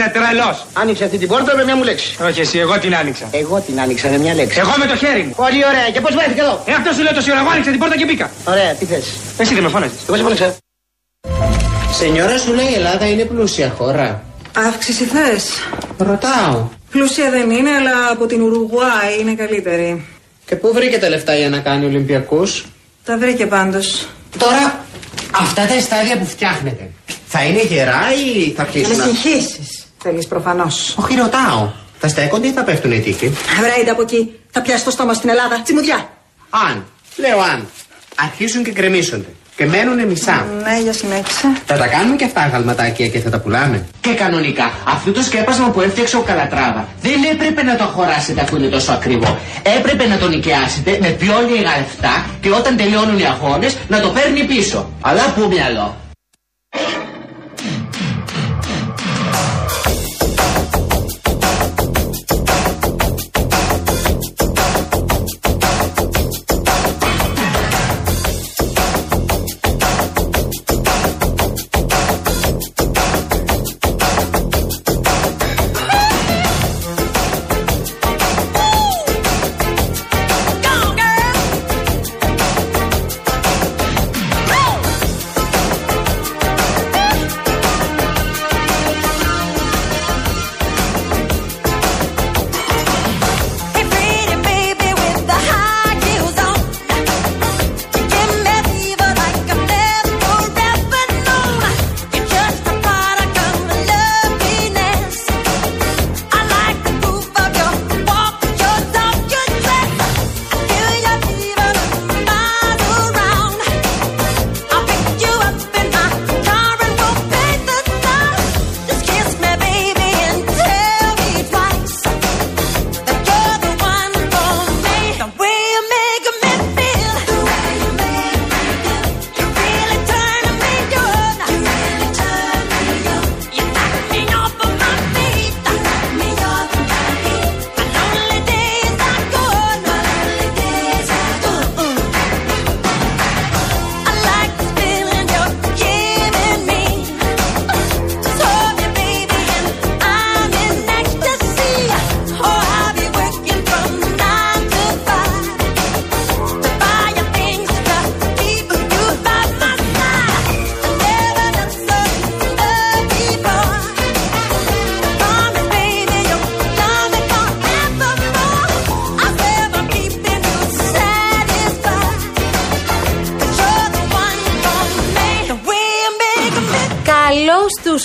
Είσαι τρελός. Άνοιξε αυτή την πόρτα με μια μου λέξη. Όχι, εσύ, εγώ την άνοιξα. Εγώ την άνοιξα με μια λέξη. Εγώ με το χέρι μου. Πολύ ωραία. Και πώς βρέθηκε εδώ; Ε, αυτό σου λέω το ώρα. Εγώ άνοιξα την πόρτα και μπήκα. Ωραία, τι θες; Εσύ δεν με φώναζες. Εγώ σε φώναξα. Σενιόρα σου λέει η Ελλάδα είναι πλούσια χώρα. Αύξηση θες; Ρωτάω. Πλούσια δεν είναι, αλλά από την Ουρουγουάη είναι καλύτερη. Και πού βρήκε τα λεφτά για να κάνει Ολυμπιακούς; Τα βρήκε πάντως. Τώρα, αυτά τα στάδια που φτιάχνετε, θα είναι γερά ή θα Να αρχίσουν με να... συγχύσεις. Θέλεις προφανώς. Όχι, ρωτάω. Θα στέκονται ή θα πέφτουν οι τείχοι. Βρέιντε από εκεί. Θα πιάσει το στόμα στην Ελλάδα. Τσιμουδιά. Αν, λέω αν, αρχίσουν και κρεμίσονται και μένουν μισά. Ναι, για συνέχισε. Θα τα κάνουμε και αυτά γαλματάκια και θα τα πουλάμε. Και κανονικά, αυτό το σκέπασμα που έφτιαξε ο Καλατράβα δεν έπρεπε να το αγοράσετε αφού είναι τόσο ακριβό. Έπρεπε να το νοικιάσετε με πιο λίγα λεφτά και όταν τελειώνουν οι αγώνες να το παίρνει πίσω. Αλλά πού μυαλό.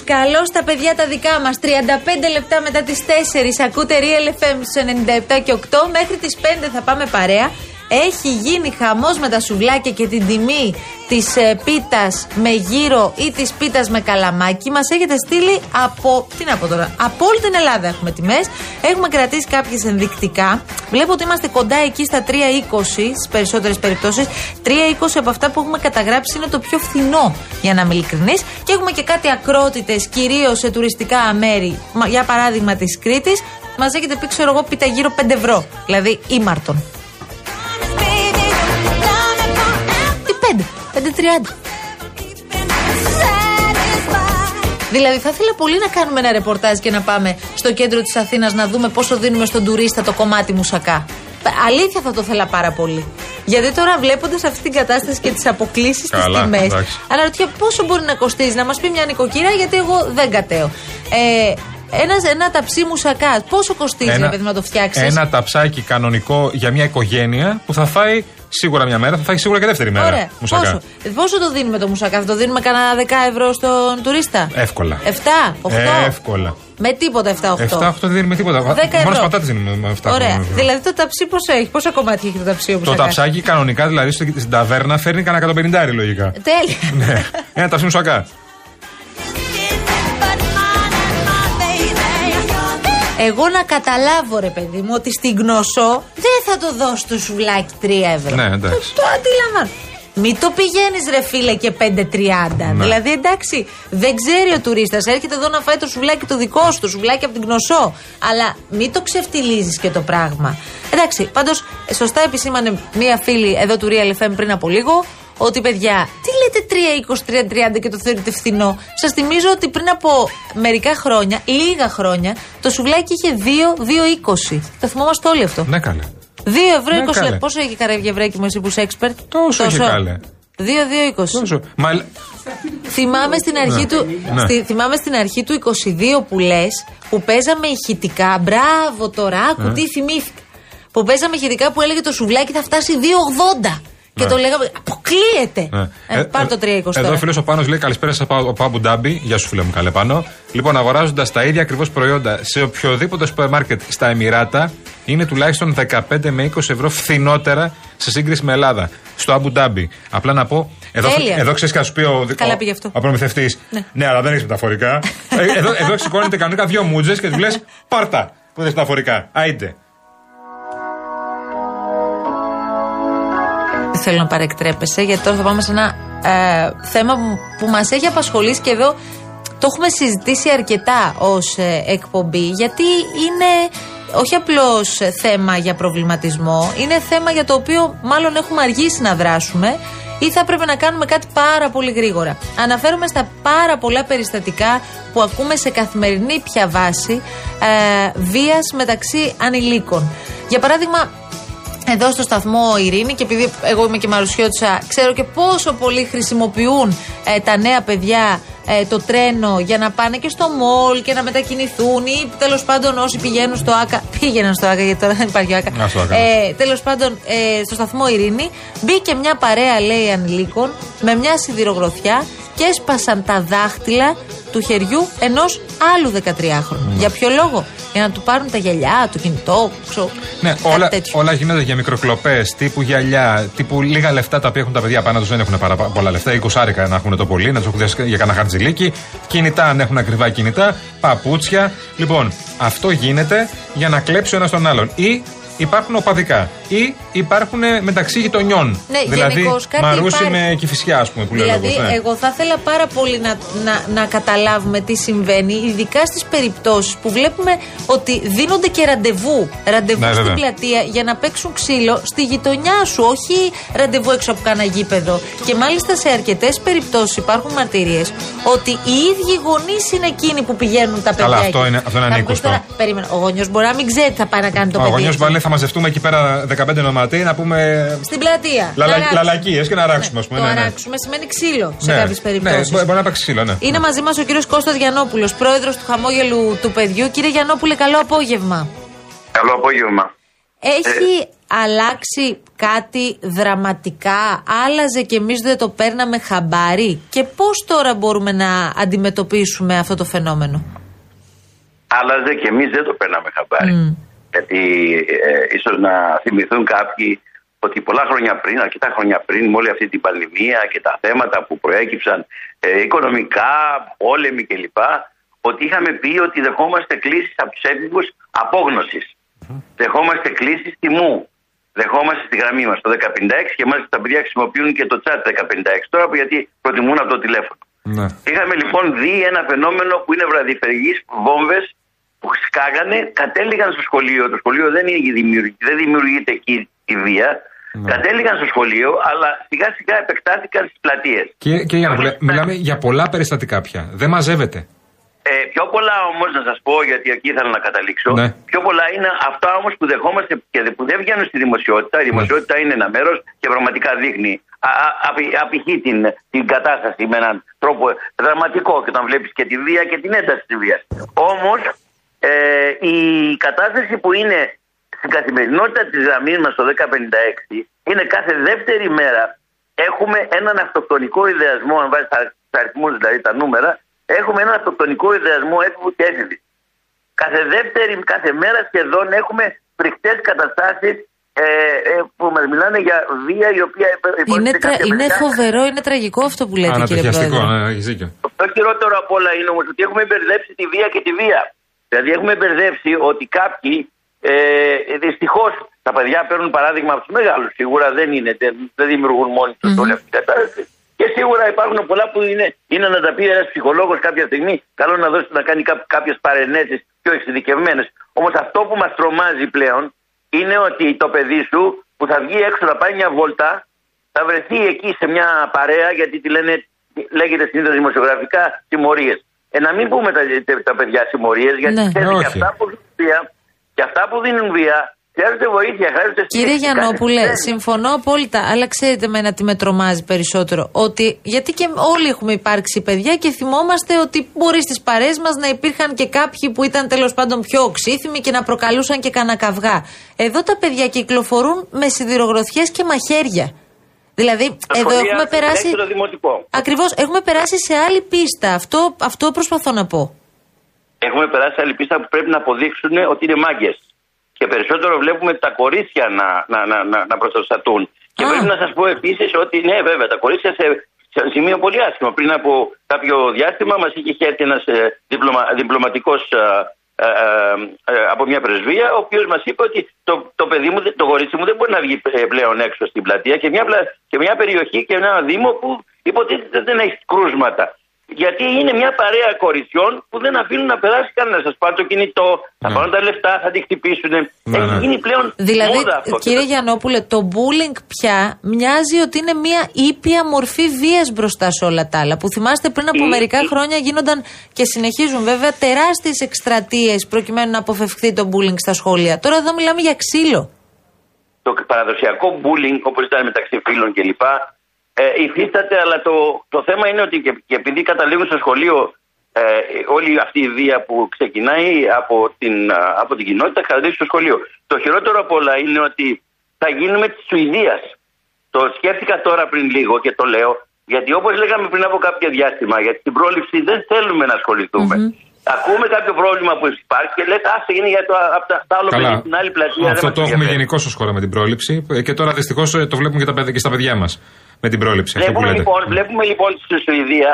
Καλώ του, καλώ τα παιδιά τα δικά μας. 35 λεπτά μετά τις 4 ακούτε Real FM στους 97 και 8. Μέχρι τις 5 θα πάμε παρέα. Έχει γίνει χαμός με τα σουβλάκια και την τιμή της ε, πίτας με γύρο ή της πίτας με καλαμάκι. Μας έχετε στείλει από. Τι να πω τώρα. Από όλη την Ελλάδα έχουμε τιμές. Έχουμε κρατήσει κάποιες ενδεικτικά. Βλέπω ότι είμαστε κοντά εκεί στα 3,20 στις περισσότερες περιπτώσεις. 3,20 από αυτά που έχουμε καταγράψει είναι το πιο φθηνό, για να είμαι ειλικρινής. Και έχουμε και κάτι ακρότητες, κυρίως σε τουριστικά μέρη. Μα- Για παράδειγμα της Κρήτης. Μας έχετε πει, ξέρω εγώ, πίτα γύρω 5 ευρώ. Δηλαδή ήμαρτον. 5,30. Satisfied. Δηλαδή, θα ήθελα πολύ να κάνουμε ένα ρεπορτάζ και να πάμε στο κέντρο της Αθήνας να δούμε πόσο δίνουμε στον τουρίστα το κομμάτι μουσακά. Αλήθεια θα το ήθελα πάρα πολύ. Γιατί τώρα βλέποντας αυτή την κατάσταση και τις αποκλήσει στις Καλά, τιμές, εντάξει. αναρωτιέμαι πόσο μπορεί να κοστίζει να μας πει μια νοικοκυρά, γιατί εγώ δεν κατέω. Ε, ένας, ένα ταψί μουσακά, πόσο κοστίζει ένα, παιδί, να το φτιάξεις; ένα ταψάκι κανονικό για μια οικογένεια που θα φάει σίγουρα μια μέρα, θα φάει σίγουρα και δεύτερη μέρα. Ωραία. Μουσακά. Πόσο, πόσο το δίνουμε το μουσακά, θα το δίνουμε κανένα 10 ευρώ στον τουρίστα; Εύκολα. 7, 8. Εύκολα. Με τίποτα 7-8. 7-8 δεν δίνουμε τίποτα. 10 Μόνο ευρώ. πατάτε δίνουμε με 7 Ωραία. ευρώ. Δηλαδή το ταψί πόσο έχει, πόσα κομμάτια έχει το ταψί ο Το μουσακάς; ταψάκι κανονικά δηλαδή στο- στην ταβέρνα φέρνει κανένα 150 λογικά. Τέλεια. ναι. Ένα ταψί μουσακά. Εγώ να καταλάβω ρε παιδί μου ότι στην γνωσό δεν θα το δώσω το σουβλάκι 3 ευρώ. Ναι, εντάξει. Το, το αντιλαμβάνω. Μην το πηγαίνεις ρε φίλε και 5,30. Ναι. Δηλαδή εντάξει, δεν ξέρει ο τουρίστας. Έρχεται εδώ να φάει το σουβλάκι το δικό σου, το σουβλάκι από την γνωσό. Αλλά μην το ξεφτιλίζει και το πράγμα. Εντάξει, πάντως σωστά επισήμανε μία φίλη εδώ του Real FM πριν από λίγο ότι παιδιά, τι λέτε 3,20, 3,30 και το θεωρείτε φθηνό; Σας θυμίζω ότι πριν από μερικά χρόνια, λίγα χρόνια, το σουβλάκι είχε 2, 2,20. Το θυμόμαστε όλοι αυτό. Ναι, καλέ. 2 ευρώ Ναι, 20 καλέ. λεπτά. Πόσο έχει καράβια βρέκι μου εσύ που είσαι expert; Τόσο έχει καλέ. 2, 2, 20. Τόσο. Μα, Θυμάμαι στην αρχή Ναι. του, Ναι. στη- θυμάμαι στην αρχή του 22 που λες, που παίζαμε ηχητικά. Μπράβο τώρα, άκου Ναι. τι θυμήθηκα. Που παίζαμε ηχητικά που έλεγε το σουβλάκι θα φτάσει 2,80. Και Ναι. το λέγαμε, αποκλείεται. Ναι. Ε, πάρ το 3,20 Εδώ τώρα. ο φίλος ο Πάνος λέει καλησπέρα σας, ο Πάμπου Ντάμπι. Γεια σου, φίλε μου, καλέ πάνω. Λοιπόν, αγοράζοντας τα ίδια ακριβώς προϊόντα σε οποιοδήποτε σούπερ μάρκετ στα Εμμυράτα, είναι τουλάχιστον 15 με 20 ευρώ φθηνότερα σε σύγκριση με Ελλάδα. Στο Αμπου Ντάμπι. Απλά να πω. Εδώ, Τέλεια. εδώ ξέρεις και να σου πει ο, Καλά ο, πήγε αυτό. ο προμηθευτής. Ναι. Ναι. αλλά δεν έχεις μεταφορικά. ε, εδώ, εδώ σηκώνεται κανονικά δύο μούτζε και τους λες πάρτα που δεν έχεις μεταφορικά. Άιντε. Θέλω να παρεκτρέπεσαι, γιατί τώρα θα πάμε σε ένα ε, θέμα που, που μας έχει απασχολήσει και εδώ το έχουμε συζητήσει αρκετά ως εκπομπή, γιατί είναι όχι απλώς θέμα για προβληματισμό, είναι θέμα για το οποίο μάλλον έχουμε αργήσει να δράσουμε ή θα έπρεπε να κάνουμε κάτι πάρα πολύ γρήγορα. Αναφέρομαι στα πάρα πολλά περιστατικά που ακούμε σε καθημερινή πια βάση ε, βίας μεταξύ ανηλίκων. Για παράδειγμα, εδώ στο σταθμό Ειρήνη και επειδή εγώ είμαι και μαρουσιώτησα, ξέρω και πόσο πολύ χρησιμοποιούν ε, τα νέα παιδιά ε, το τρένο για να πάνε και στο μολ και να μετακινηθούν ή τέλος πάντων όσοι πηγαίνουν στο ΑΚΑ. Πήγαιναν στο ΑΚΑ γιατί τώρα δεν υπάρχει ΑΚΑ. Α, στο ΆΚΑ. Ε, τέλος πάντων ε, στο σταθμό Ειρήνη μπήκε μια παρέα λέει ανηλίκων με μια σιδηρογροθιά και έσπασαν τα δάχτυλα του χεριού ενός άλλου 13χρονου. Για ποιο λόγο; Για να του πάρουν τα γυαλιά, το κινητό, ξέρω, Ναι, κάτι όλα, τέτοιο. όλα γίνονται για μικροκλοπές, τύπου γυαλιά, τύπου λίγα λεφτά τα οποία έχουν τα παιδιά πάνω τους, δεν έχουν πάρα πολλά λεφτά. 20 άρικα να έχουν το πολύ, να τους έχουν δώσει για κανένα χαρτζηλίκι. Κινητά, αν έχουν ακριβά κινητά. Παπούτσια. Λοιπόν, αυτό γίνεται για να κλέψει ο ένας τον άλλον. Ή υπάρχουν οπαδικά. Ή υπάρχουν ε, μεταξύ γειτονιών. Ναι, δηλαδή, γενικώς κάτι μαρούσι υπάρχει. με κυφισιά, ας πούμε, που λέει ο Δηλαδή, λόγος, ναι. εγώ θα ήθελα πάρα πολύ να, να, να καταλάβουμε τι συμβαίνει, ειδικά στις περιπτώσεις που βλέπουμε ότι δίνονται και ραντεβού. Ραντεβού Ναι, στην βέβαια. πλατεία για να παίξουν ξύλο στη γειτονιά σου, όχι ραντεβού έξω από κάνα γήπεδο. Και μάλιστα σε αρκετές περιπτώσεις υπάρχουν μαρτυρίε ότι οι ίδιοι γονείς είναι εκείνοι που πηγαίνουν τα παιδιά. Καλά, αυτό εκεί. είναι- αυτό είναι Θα μου πεις ανήκουστο. τώρα, Περίμενε. Ο γονιός μπορεί να μην ξέρει τι θα πάει να κάνει το Ο παιδί. γονιός εκεί. βάλει, θα μαζευτούμε εκεί πέρα 15 νοματοί να πούμε. Στην πλατεία. Λαλα, Να ράξουμε. Λαλακίες και να ράξουμε, ας πούμε. Το ναι, ναι. αράξουμε σημαίνει ξύλο σε Ναι, κάποιες Ναι, περιπτώσεις. μπορεί μπορεί να παίξει ξύλο, ναι. Είναι μαζί μας ο κύριος Κώστας Γιαννόπουλος, πρόεδρος του χαμόγελου του παιδιού. Κύριε Γιαννόπουλε, καλό απόγευμα. Καλό απόγευμα. Έχει αλλάξει κάτι δραματικά, άλλαζε και εμείς δεν το παίρναμε χαμπάρι; Και πώς τώρα μπορούμε να αντιμετωπίσουμε αυτό το φαινόμενο; Άλλαζε και εμείς δεν το παίρναμε χαμπάρι. Γιατί ε, ίσως να θυμηθούν κάποιοι ότι πολλά χρόνια πριν, αρκετά χρόνια πριν, με όλη αυτή την πανδημία και τα θέματα που προέκυψαν ε, οικονομικά, πόλεμοι κλπ., ότι είχαμε πει ότι δεχόμαστε κλήσεις από τους έφηβους απόγνωσης. Δεχόμαστε κλήσεις τιμού. Δεχόμαστε στη γραμμή μας το 1056 και μάλιστα τα παιδιά χρησιμοποιούν και το chat 1056 τώρα που γιατί προτιμούν από το τηλέφωνο. Ναι. Είχαμε λοιπόν δει ένα φαινόμενο που είναι βραδιφεργεί βόμβες που σκάγανε, κατέληγαν στο σχολείο. Το σχολείο δεν, είναι δημιουργη- δεν δημιουργείται εκεί η βία. Κατέληγαν στο σχολείο, αλλά σιγά σιγά επεκτάθηκαν στις πλατείες. Και, και για να βουλε- μιλάμε για πολλά περιστατικά πια. Δεν μαζεύεται. Ε, πιο πολλά όμως, να σας πω, γιατί εκεί ήθελα να καταλήξω, Ναι. πιο πολλά είναι αυτά όμως που δεχόμαστε και δε- που δεν βγαίνουν στη δημοσιότητα. Η δημοσιότητα είναι ένα μέρος και πραγματικά δείχνει, α, α, απει- απηχεί την, την κατάσταση με έναν τρόπο δραματικό και όταν βλέπεις και τη βία και την ένταση της βίας. Όμως, ε, η κατάσταση που είναι στην καθημερινότητα της γραμμής μας το 1056 είναι κάθε δεύτερη μέρα έχουμε έναν αυτοκτονικό ιδεασμό, αν βάζεις τα αριθμούς δηλαδή τα νούμερα, έχουμε έναν αυτοκτονικό ιδεασμό έφηβου και έφηβη. Κάθε δεύτερη, κάθε μέρα σχεδόν έχουμε φρικτές καταστάσεις ε, ε, που μας μιλάνε για βία η οποία Είναι, υποτίθεται τρα- κάποια είναι παιδιά. φοβερό, είναι τραγικό αυτό που λέτε, κύριε Ανατριχιαστικό, Πρόεδρε. ναι, έχεις δίκιο. Το χειρότερο απ' όλα είναι όμως ότι έχουμε μπερδέψει τη βία και τη βία. Δηλαδή έχουμε μπερδέψει ότι κάποιοι ε, δυστυχώς τα παιδιά παίρνουν παράδειγμα από τους μεγάλους. Σίγουρα δεν είναι, δεν, δεν δημιουργούν μόνοι τους όλη αυτή την κατάσταση. Και σίγουρα υπάρχουν πολλά που είναι, είναι να τα πει ένας ψυχολόγος κάποια στιγμή. Καλό να δώσει να κάνει κάποιες παρενέσεις πιο εξειδικευμένες. Όμως αυτό που μας τρομάζει πλέον είναι ότι το παιδί σου που θα βγει έξω να πάει μια βόλτα θα βρεθεί εκεί σε μια παρέα, γιατί τη λένε, λέγεται συνήθως δημοσιογραφικά συμμορίε. Ε, να μην πούμε τα, τα παιδιά συμμορίες, γιατί Ναι. ξέρετε, και Όχι. αυτά που δίνουν βία, και αυτά που δίνουν βία χρειάζονται βοήθεια, χρειάζονται Κύριε στήριξη, Γιαννόπουλε, κάθε- συμφωνώ απόλυτα, αλλά ξέρετε με τι με τρομάζει περισσότερο. Ότι γιατί και όλοι έχουμε υπάρξει παιδιά και θυμόμαστε ότι μπορεί στις παρέ μας να υπήρχαν και κάποιοι που ήταν τέλος πάντων πιο οξύθυμοι και να προκαλούσαν και κανένα καυγά. Εδώ τα παιδιά κυκλοφορούν με σιδηρογροθιές και μαχαίρια. Δηλαδή, Τα εδώ σχολεία έχουμε περάσει. μέχρι το δημοτικό. Ακριβώς, έχουμε περάσει σε άλλη πίστα. Αυτό, αυτό προσπαθώ να πω. Έχουμε περάσει άλλη πίστα που πρέπει να αποδείξουν ότι είναι μάγκες. Και περισσότερο βλέπουμε τα κορίτσια να, να, να, να, να προστατούν. Και Α. πρέπει να σας πω επίσης ότι ναι, βέβαια, τα κορίτσια σε, σε σημείο πολύ άσχημο. Πριν από κάποιο διάστημα μας είχε έρθει ένας διπλωμα, διπλωματικός ε, από μια πρεσβεία, ο οποίος μας είπε ότι το, το παιδί μου, δεν- το κορίτσι μου δεν μπορεί να βγει ε, πλέον έξω στην πλατεία και μια, πλα- και μια περιοχή και ένα δήμο που υποτίθεται δεν έχει κρούσματα. Γιατί είναι μια παρέα κοριτσιών που δεν αφήνουν να περάσει κανένα. Σας πάρει το κινητό, θα Ναι. πάρουν τα λεφτά, θα τη χτυπήσουν. Ναι, Έχει ναι. γίνει πλέον Δηλαδή, μόδα αυτό. κύριε Γιαννόπουλε, το bullying πια μοιάζει ότι είναι μια ήπια μορφή βίας μπροστά σε όλα τα άλλα. Που θυμάστε πριν από Ή- μερικά ή- χρόνια γίνονταν και συνεχίζουν βέβαια τεράστιες εκστρατείες προκειμένου να αποφευχθεί το bullying στα σχόλια. Τώρα εδώ μιλάμε για ξύλο. το παραδοσιακό bullying όπως ήταν μεταξύ φίλων κλπ. Ε, υφίσταται, αλλά το, το θέμα είναι ότι και, και επειδή καταλήγουν στο σχολείο ε, όλη αυτή η βία που ξεκινάει από την, α, από την κοινότητα καταλήγει στο σχολείο. Το χειρότερο από όλα είναι ότι θα γίνουμε της Σουηδίας. Το σκέφτηκα τώρα πριν λίγο και το λέω, γιατί όπως λέγαμε πριν από κάποιο διάστημα, για την πρόληψη δεν θέλουμε να ασχοληθούμε. Ακούμε κάποιο πρόβλημα που υπάρχει και λέτε, άσε είναι για το, απ' τα, τα άλλο παιδί Καλά. στην άλλη πλατεία. δεν Αυτό μας το έχουμε ενδιαφέρει». γενικώ ω χώρα με την πρόληψη. Ε, Και τώρα δυστυχώς το βλέπουμε και, τα, παιδ- και στα παιδιά μας. Με την πρόληψη. Αυτό που Βλέπουμε λέτε. λοιπόν, βλέπουμε λοιπόν στη Σουηδία,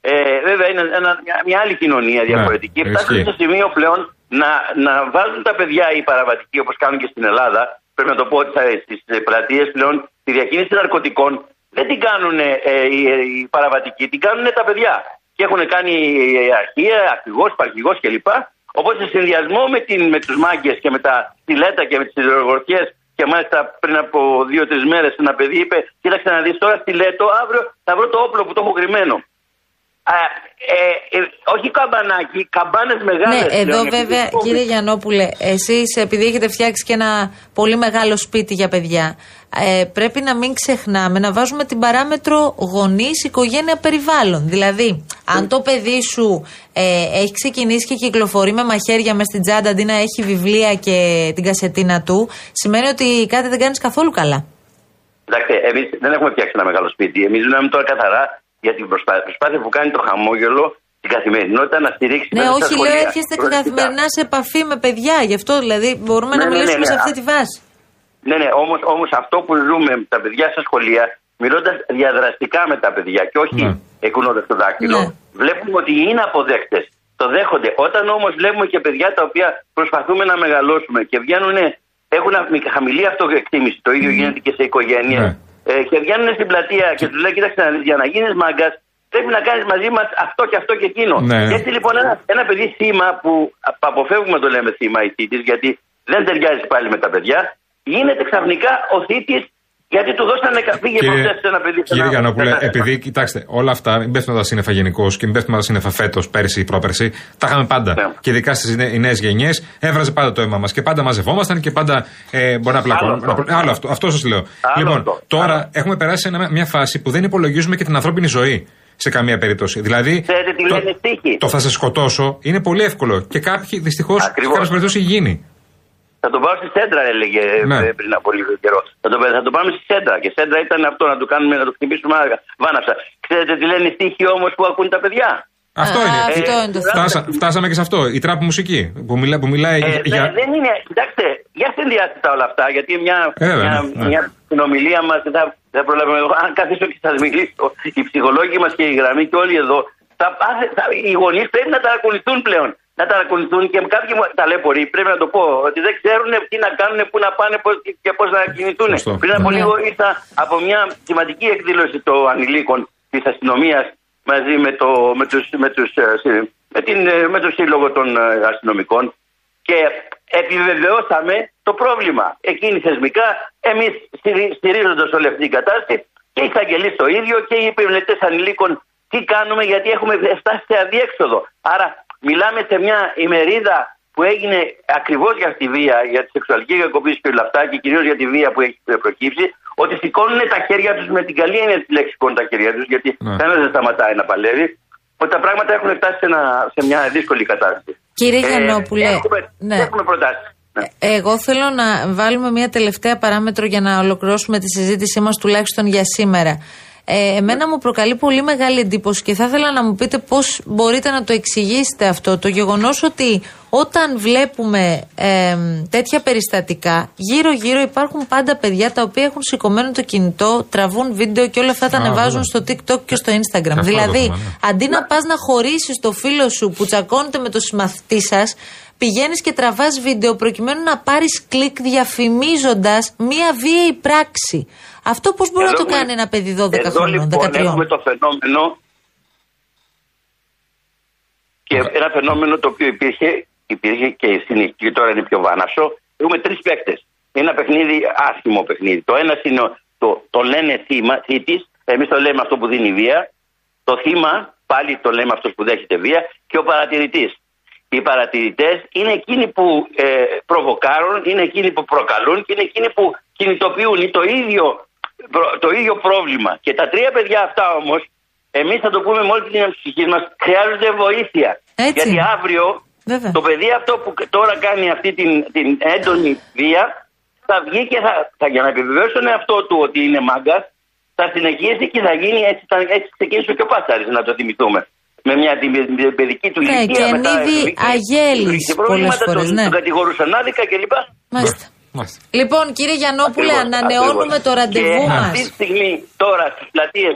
ε, βέβαια είναι ένα, μια, μια άλλη κοινωνία διαφορετική. Ναι, Φτάσαμε ισχύει. στο σημείο πλέον να, να βάζουν τα παιδιά οι παραβατικοί όπως κάνουν και στην Ελλάδα. Πρέπει να το πω ότι στις πλατείες πλέον τη διακίνηση ναρκωτικών δεν την κάνουν ε, οι, οι παραβατικοί, την κάνουν τα παιδιά. Και έχουν κάνει ε, αρχεία, αρχηγός, παρχηγός κλπ. Οπότε σε συνδυασμό με, την, με τους μάγκες και με τα στιλέτα και με τις ιδεογορφιέ και μάλιστα πριν από δύο-τρεις μέρες ένα παιδί είπε: Κοίταξε να δεις τώρα στιλέτο, αύριο θα βρω το όπλο που το έχω κρυμμένο. Α, ε, ε, όχι καμπανάκι, καμπάνες μεγάλες. Ναι, εδώ βέβαια, κύριε Γιαννόπουλε, εσείς επειδή έχετε φτιάξει και ένα πολύ μεγάλο σπίτι για παιδιά, ε, πρέπει να μην ξεχνάμε να βάζουμε την παράμετρο γονείς, οικογένεια, περιβάλλον. Δηλαδή, αν το παιδί σου ε, έχει ξεκινήσει και κυκλοφορεί με μαχαίρια μες στην τσάντα αντί να έχει βιβλία και την κασετίνα του, σημαίνει ότι κάτι δεν κάνεις καθόλου καλά. Κοιτάξτε, εμείς δεν έχουμε φτιάξει ένα μεγάλο σπίτι. Εμείς μιλάμε τώρα καθαρά για την προσπάθεια, προσπάθεια που κάνει το χαμόγελο στην καθημερινότητα να στηρίξει Ναι, μέσα στα όχι, λέω σχολεία. έρχεστε Προαιρετικά. καθημερινά σε επαφή με παιδιά. Γι' αυτό δηλαδή μπορούμε Ναι, να ναι, μιλήσουμε ναι, σε ναι. αυτή τη βάση. Ναι, ναι, όμως όμως αυτό που ζούμε με τα παιδιά στα σχολεία, μιλώντας διαδραστικά με τα παιδιά και όχι Ναι. εκουνώντας το δάκτυλο, Ναι. βλέπουμε ότι είναι αποδέκτες. Το δέχονται. Όταν όμως βλέπουμε και παιδιά τα οποία προσπαθούμε να μεγαλώσουμε και βγαίνουν, έχουν α- χαμηλή αυτοεκτίμηση, το ίδιο γίνεται και σε οικογένειε. Ναι. Ε, και βγαίνουν στην πλατεία και τους λέει: Κοίταξε να δεις, για να γίνεις μάγκας, πρέπει να κάνεις μαζί μας αυτό και αυτό και εκείνο. Ναι. Και έτσι λοιπόν ένα, ένα παιδί θύμα που α- αποφεύγουμε να το λέμε θύμα η θήτης, γιατί δεν ταιριάζει πάλι με τα παιδιά, γίνεται ξαφνικά ο θήτης γιατί του δώσανε καφή για Κύριε, προχθές σε ένα παιδί. σε κύριε ένα- Γιαννόπουλε, σε ένα- επειδή κοιτάξτε, όλα αυτά μην πέφτουν τα σύννεφα γενικώς και μην πέφτουν τα σύννεφα φέτος, πέρσι ή πρόπερσι, τα είχαμε πάντα. Ναι. Και ειδικά στις νέες γενιές έβραζε πάντα το αίμα μας και πάντα μαζευόμασταν και πάντα ε, μπορεί να πλακώνουμε. Άλλο αυτό. να προ- Άλλο αυτό, αυτό σας λέω. Άλλο λοιπόν, αυτό. τώρα Άλλο. έχουμε περάσει σε ένα- μια φάση που δεν υπολογίζουμε και την ανθρώπινη ζωή σε καμία περίπτωση. Δηλαδή, Ξέρετε τι το, λένε στίχοι. το θα σε σκοτώσω είναι πολύ εύκολο και κάποιοι δυστυχώς σε Ακριβώς. κάποιες περιπτώσεις έχει γίνει. Θα τον πάω στη σέντρα, έλεγε Ναι. ε, πριν από λίγο καιρό. Θα τον, θα τον πάμε στη σέντρα. Και σέντρα ήταν αυτό, να το κάνουμε, να το χτυπήσουμε άργα. Βάναψα. Ξέρετε τι λένε οι στίχοι όμως που ακούν τα παιδιά; Αυτό Α, είναι. αυτό Ε, είναι το φτάσα- φτάσαμε και σε αυτό. Η τραπ μουσική που, μιλά, που μιλάει Ε, για. ναι, δεν είναι. Κοιτάξτε, για συνδυάστε τα όλα αυτά. Γιατί μια, Ε, βέβαια, μια, ναι, ναι. μια συνομιλία μας δεν θα, δεν προλαβαίνω. Εγώ, Αν καθίσω και σας μιλήσω, οι ψυχολόγοι μας και οι γραμμοί και όλοι εδώ, θα, πάθε- θα, οι γονείς πρέπει να ταρακουνηθούν πλέον. Να ταρακουνηθούν και κάποιοι μου- ταλέποροι, πρέπει να το πω, ότι δεν ξέρουν τι να κάνουν, πού να πάνε πώς, και πώς να κινηθούν. Σωστό. Πριν από Ναι. λίγο ήρθα από μια σημαντική εκδήλωση των ανηλίκων της αστυνομίας μαζί με, το, με, τους, με, τους, ε, συ- με, την, ε, με το σύλλογο των ε, αστυνομικών και επιβεβαιώσαμε το πρόβλημα. Εκείνοι θεσμικά, εμείς στηρίζοντας όλη αυτή την κατάσταση, Και οι εισαγγελείς το ίδιο και οι επιβλητέ ανηλίκων. Τι κάνουμε, γιατί έχουμε φτάσει σε αδιέξοδο. Άρα, μιλάμε σε μια ημερίδα που έγινε ακριβώς για τη βία, για τη σεξουαλική κακοποίηση και όλα αυτά, και κυρίως για τη βία που έχει προκύψει, ότι σηκώνουν τα χέρια τους με την καλή έννοια της λέξης σηκώνουν τα χέρια τους, γιατί Ναι. κανένας δεν σταματάει να παλεύει, ότι τα πράγματα έχουν φτάσει σε, ένα, σε μια δύσκολη κατάσταση. Κύριε Ε, Γιαννόπουλε, έχουμε, ναι. έχουμε προτάσεις. Ναι. Εγώ θέλω να βάλουμε μια τελευταία παράμετρο για να ολοκληρώσουμε τη συζήτησή μας τουλάχιστον για σήμερα. Ε, εμένα μου προκαλεί πολύ μεγάλη εντύπωση και θα ήθελα να μου πείτε πώς μπορείτε να το εξηγήσετε αυτό. Το γεγονός ότι όταν βλέπουμε ε, τέτοια περιστατικά, γύρω-γύρω υπάρχουν πάντα παιδιά τα οποία έχουν σηκωμένο το κινητό, τραβούν βίντεο και όλα αυτά τα Α, ανεβάζουν βέβαια. στο TikTok και στο Instagram. αυτό δηλαδή, το έχουμε, ναι. αντί να πας να χωρίσεις το φίλο σου που τσακώνεται με το συμμαθητή σας, πηγαίνεις και τραβάς βίντεο προκειμένου να πάρεις κλικ διαφημίζοντας μία βίαιη πράξη. Αυτό πώς μπορεί να Εδώ το έχουμε- κάνει ένα παιδί 12 Εδώ χρονών, λοιπόν 13. έχουμε το φαινόμενο και ένα φαινόμενο το οποίο υπήρχε, υπήρχε και, στην, και τώρα είναι πιο βάναυσο. Έχουμε τρεις παίκτες. Ένα παιχνίδι, άσχημο παιχνίδι. Το ένα είναι ο- το, το λένε θύμα, θήτης, εμείς το λέμε αυτό που δίνει βία. Το θύμα, πάλι το λέμε αυτός που δέχεται βία. Και ο παρατηρητής. Οι παρατηρητές είναι εκείνοι που ε, προβοκάρουν, είναι εκείνοι που προκαλούν και είναι εκείνοι που κινητοποιούν το ίδιο, προ- το ίδιο πρόβλημα. Και τα τρία παιδιά αυτά όμως, εμείς θα το πούμε με όλη την ψυχή μας, χρειάζονται βοήθεια. Έτσι. Γιατί αύριο Βέβαια. το παιδί αυτό που τώρα κάνει αυτή την, την έντονη βία θα βγει και θα, θα για να επιβεβαιώσει τον εαυτό του ότι είναι μάγκας, θα συνεχίσει και θα γίνει έτσι, θα, έτσι ξεκίνησε και ο Πάσαρης να το θυμηθούμε. Με μια την, την παιδική του Ναι, ηλικία. και μετά εν είδη βρήκε- αγέλης βρήκε πολλές προβλήματα, φορές, τον, ναι. τον κατηγορούσαν άδικα κλπ. Μάλιστα. Μάλιστα. Λοιπόν, κύριε Γιαννόπουλε, Ακριβώς, ανανεώνουμε ακριβώς. το ραντεβού και μας. αυτή τη στιγμή τώρα στις πλατείες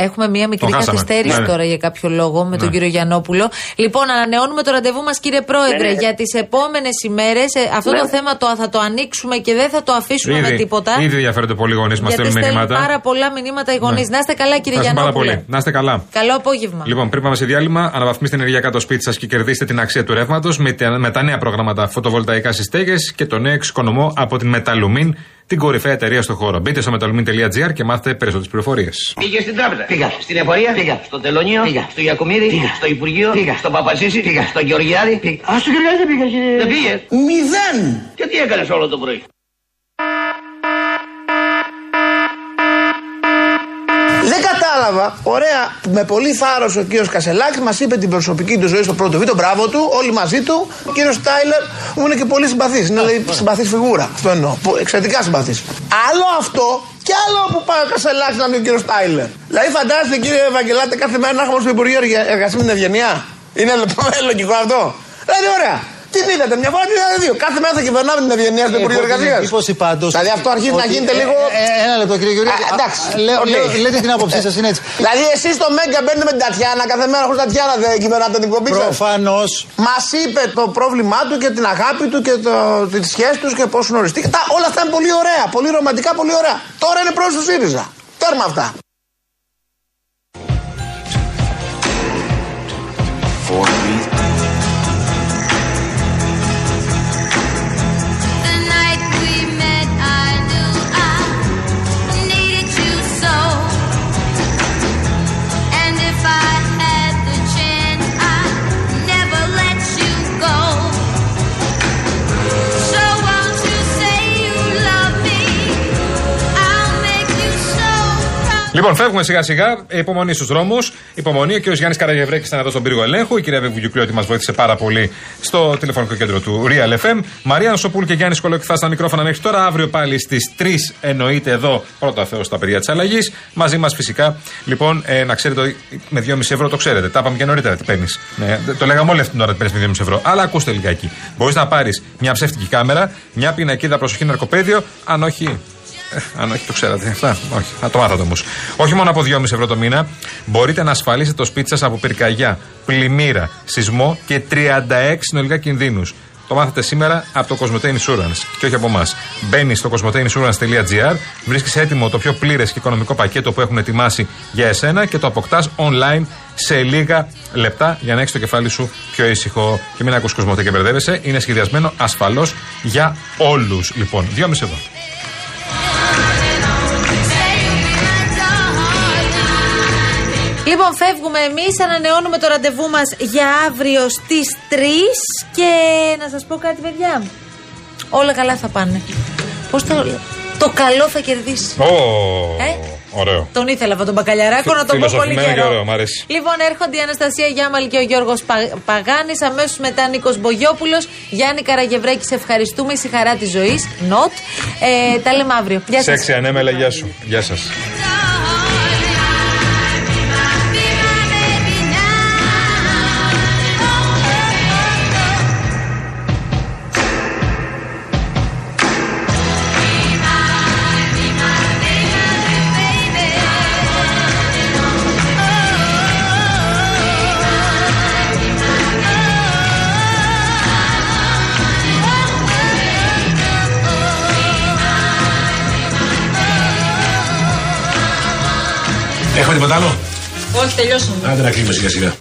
Έχουμε μία μικρή Το χάσαμε. καθυστέρηση Ναι, ναι. τώρα για κάποιο λόγο με τον Ναι. κύριο Γιαννόπουλο. Λοιπόν, ανανεώνουμε το ραντεβού μας, κύριε Πρόεδρε, Ναι, ναι. για τις επόμενες ημέρες. αυτό Ναι. το θέμα το, θα το ανοίξουμε και δεν θα το αφήσουμε με τίποτα. ήδη ενδιαφέρονται πολλοί γονείς μας γιατί στέλνουν στέλνουν μηνύματα. πάρα πολλά μηνύματα οι γονείς. Ναι. Να είστε καλά, κύριε Ευχαριστούμε πάρα Γιαννόπουλε. πολύ. Να είστε καλά. Καλό απόγευμα. Λοιπόν, πριν πάμε σε διάλειμμα, αναβαθμίστε ενεργειακά το σπίτι σας και κερδίστε την αξία του ρεύματος με, τα- με τα νέα προγράμματα φωτοβολταϊκά στι στέγε και το νέο εξοικονομώ από την Metalumin, την κορυφαία εταιρεία στο χώρο. Μπείτε στο metalumin.gr και μάθετε περισσότερες πληροφορίες. Πήγε στην τράπεζα. Πήγα. Στην εφορία. Πήγα. Στο τελωνίο. Πήγα. Στο Γιακουμίδη. Πήγα. Στο Υπουργείο. Πήγα. Στο Παπασίση. Πήγα. Στο Γεωργιάδη. Πήγα. Α, στο Γεωργιάδη δεν πήγα, κύριε. Δεν πήγες. Μηδέν. Και τι έκανες όλο το πρωί; Δεν κατάλαβα. Ωραία, με πολύ θάρρος ο κύριος Κασελάκης μας είπε την προσωπική του ζωή στο πρώτο βίντεο. Μπράβο του, όλοι μαζί του. Ο κύριος Τάιλερ μου είναι και πολύ συμπαθής. Είναι δηλαδή συμπαθής φιγούρα. Αυτό εννοώ. Που- Εξαιρετικά συμπαθής. Άλλο αυτό και άλλο που πάει ο Κασελάκης να είναι ο κύριος Τάιλερ. Δηλαδή φαντάζεστε κύριε Ευαγγελάτε κάθε μέρα να έχουμε στο Υπουργείο Εργασίας με την Ευγενία. Είναι λογικό αυτό; Δηλαδή ωραία. Τι είδατε, μια φορά τι είδατε δύο. Κάθε μέρα θα κυβερνάμε την Ευγενία στο Υπουργείο Εργασίας. εντύπωση πάντως Δηλαδή αυτό αρχίζει να ότι- γίνεται ε, λίγο. ε, ε, ένα λεπτό κύριε Γεωργιάδη. Α, εντάξει. Α, λέω- Οκ. λέω- λέτε την άποψή σας, είναι έτσι. Δηλαδή, εσείς στο Μέγκα μπαίνετε με την Τατιάνα κάθε μέρα χωρίς Τατιάνα δεν κυβερνάτε την εκπομπή σας. Προφανώς. Μας είπε το πρόβλημά του και την αγάπη του και το, τη σχέση τους και πώς γνωριστεί. Τα, όλα αυτά είναι πολύ ωραία, πολύ ρομαντικά, πολύ ωραία. Τώρα είναι πρόεδρο του ΣΥΡΙΖΑ. Τέρμα αυτά. The Λοιπόν, φεύγουμε σιγά σιγά. Υπομονή στους δρόμους. Υπομονή. Ο κ. Γιάννης Καραγευρέκης ήταν εδώ στον πύργο ελέγχου. Η κυρία Βεβουγιουκλιώτη μας βοήθησε πάρα πολύ στο τηλεφωνικό κέντρο του Real FM. Μαρία Νοσοπούλ και Γιάννης Κολοκυθά στα μικρόφωνα μέχρι τώρα. Αύριο πάλι στις 3 εννοείται εδώ. Πρώτα Θεός στα παιδιά της αλλαγής. Μαζί μας φυσικά. Λοιπόν, ε, να ξέρετε ότι με 2,5 ευρώ το ξέρετε. Τα είπαμε και νωρίτερα τι παίρνεις. Ναι, το λέγαμε όλη αυτή την ώρα ότι παίρνεις με 2,5 ευρώ. Αλλά ακούστε λιγάκι. Μπορείς να πάρεις μια ψεύτικη κάμερα, μια πινακίδα προσοχή ναρκοπαίδιο. Αν όχι, ε, αν όχι, το ξέρατε. Αυτά. Όχι. Θα το μάθατε όμως. Όχι μόνο από 2,5 ευρώ το μήνα, μπορείτε να ασφαλίσετε το σπίτι σας από πυρκαγιά, πλημμύρα, σεισμό και 36 συνολικά κινδύνους. Το μάθατε σήμερα από το Cosmote Insurance και όχι από εμάς. Μπαίνει στο cosmoteinsurance.gr, βρίσκεις έτοιμο το πιο πλήρες και οικονομικό πακέτο που έχουν ετοιμάσει για εσένα και το αποκτάς online σε λίγα λεπτά για να έχεις το κεφάλι σου πιο ήσυχο. Και μην ακούς Cosmote και μπερδεύεσαι. Είναι σχεδιασμένο ασφαλώς για όλους. Λοιπόν, 2,5 ευρώ. Λοιπόν, φεύγουμε εμείς. Ανανεώνουμε το ραντεβού μας για αύριο στις 3. Και να σας πω κάτι, παιδιά. Όλα καλά θα πάνε. Πώς το λέω. Το καλό θα κερδίσει. Ω, Ε; Ωραίο. Τον ήθελα αυτόν τον μπακαλιαράκο να τον πω πολύ Φιλοσοφημένο και καιρό. ωραίο, μ' αρέσει. Λοιπόν, έρχονται η Αναστασία Γιάμαλ και ο Γιώργος Παγάνης. Αμέσως μετά Νίκος Μπογιόπουλος. Γιάννη Καραγευρέκη, σε ευχαριστούμε. Είσαι η χαρά της ζωής. Νοτ. Ε, τα λέμε αύριο. Γεια σας. Σεξι ανέμελα, γεια σου. Γεια σας. Τίποτα άλλο; Όχι, τελειώσαμε. Άντε να κλείνουμε σιγά σιγά.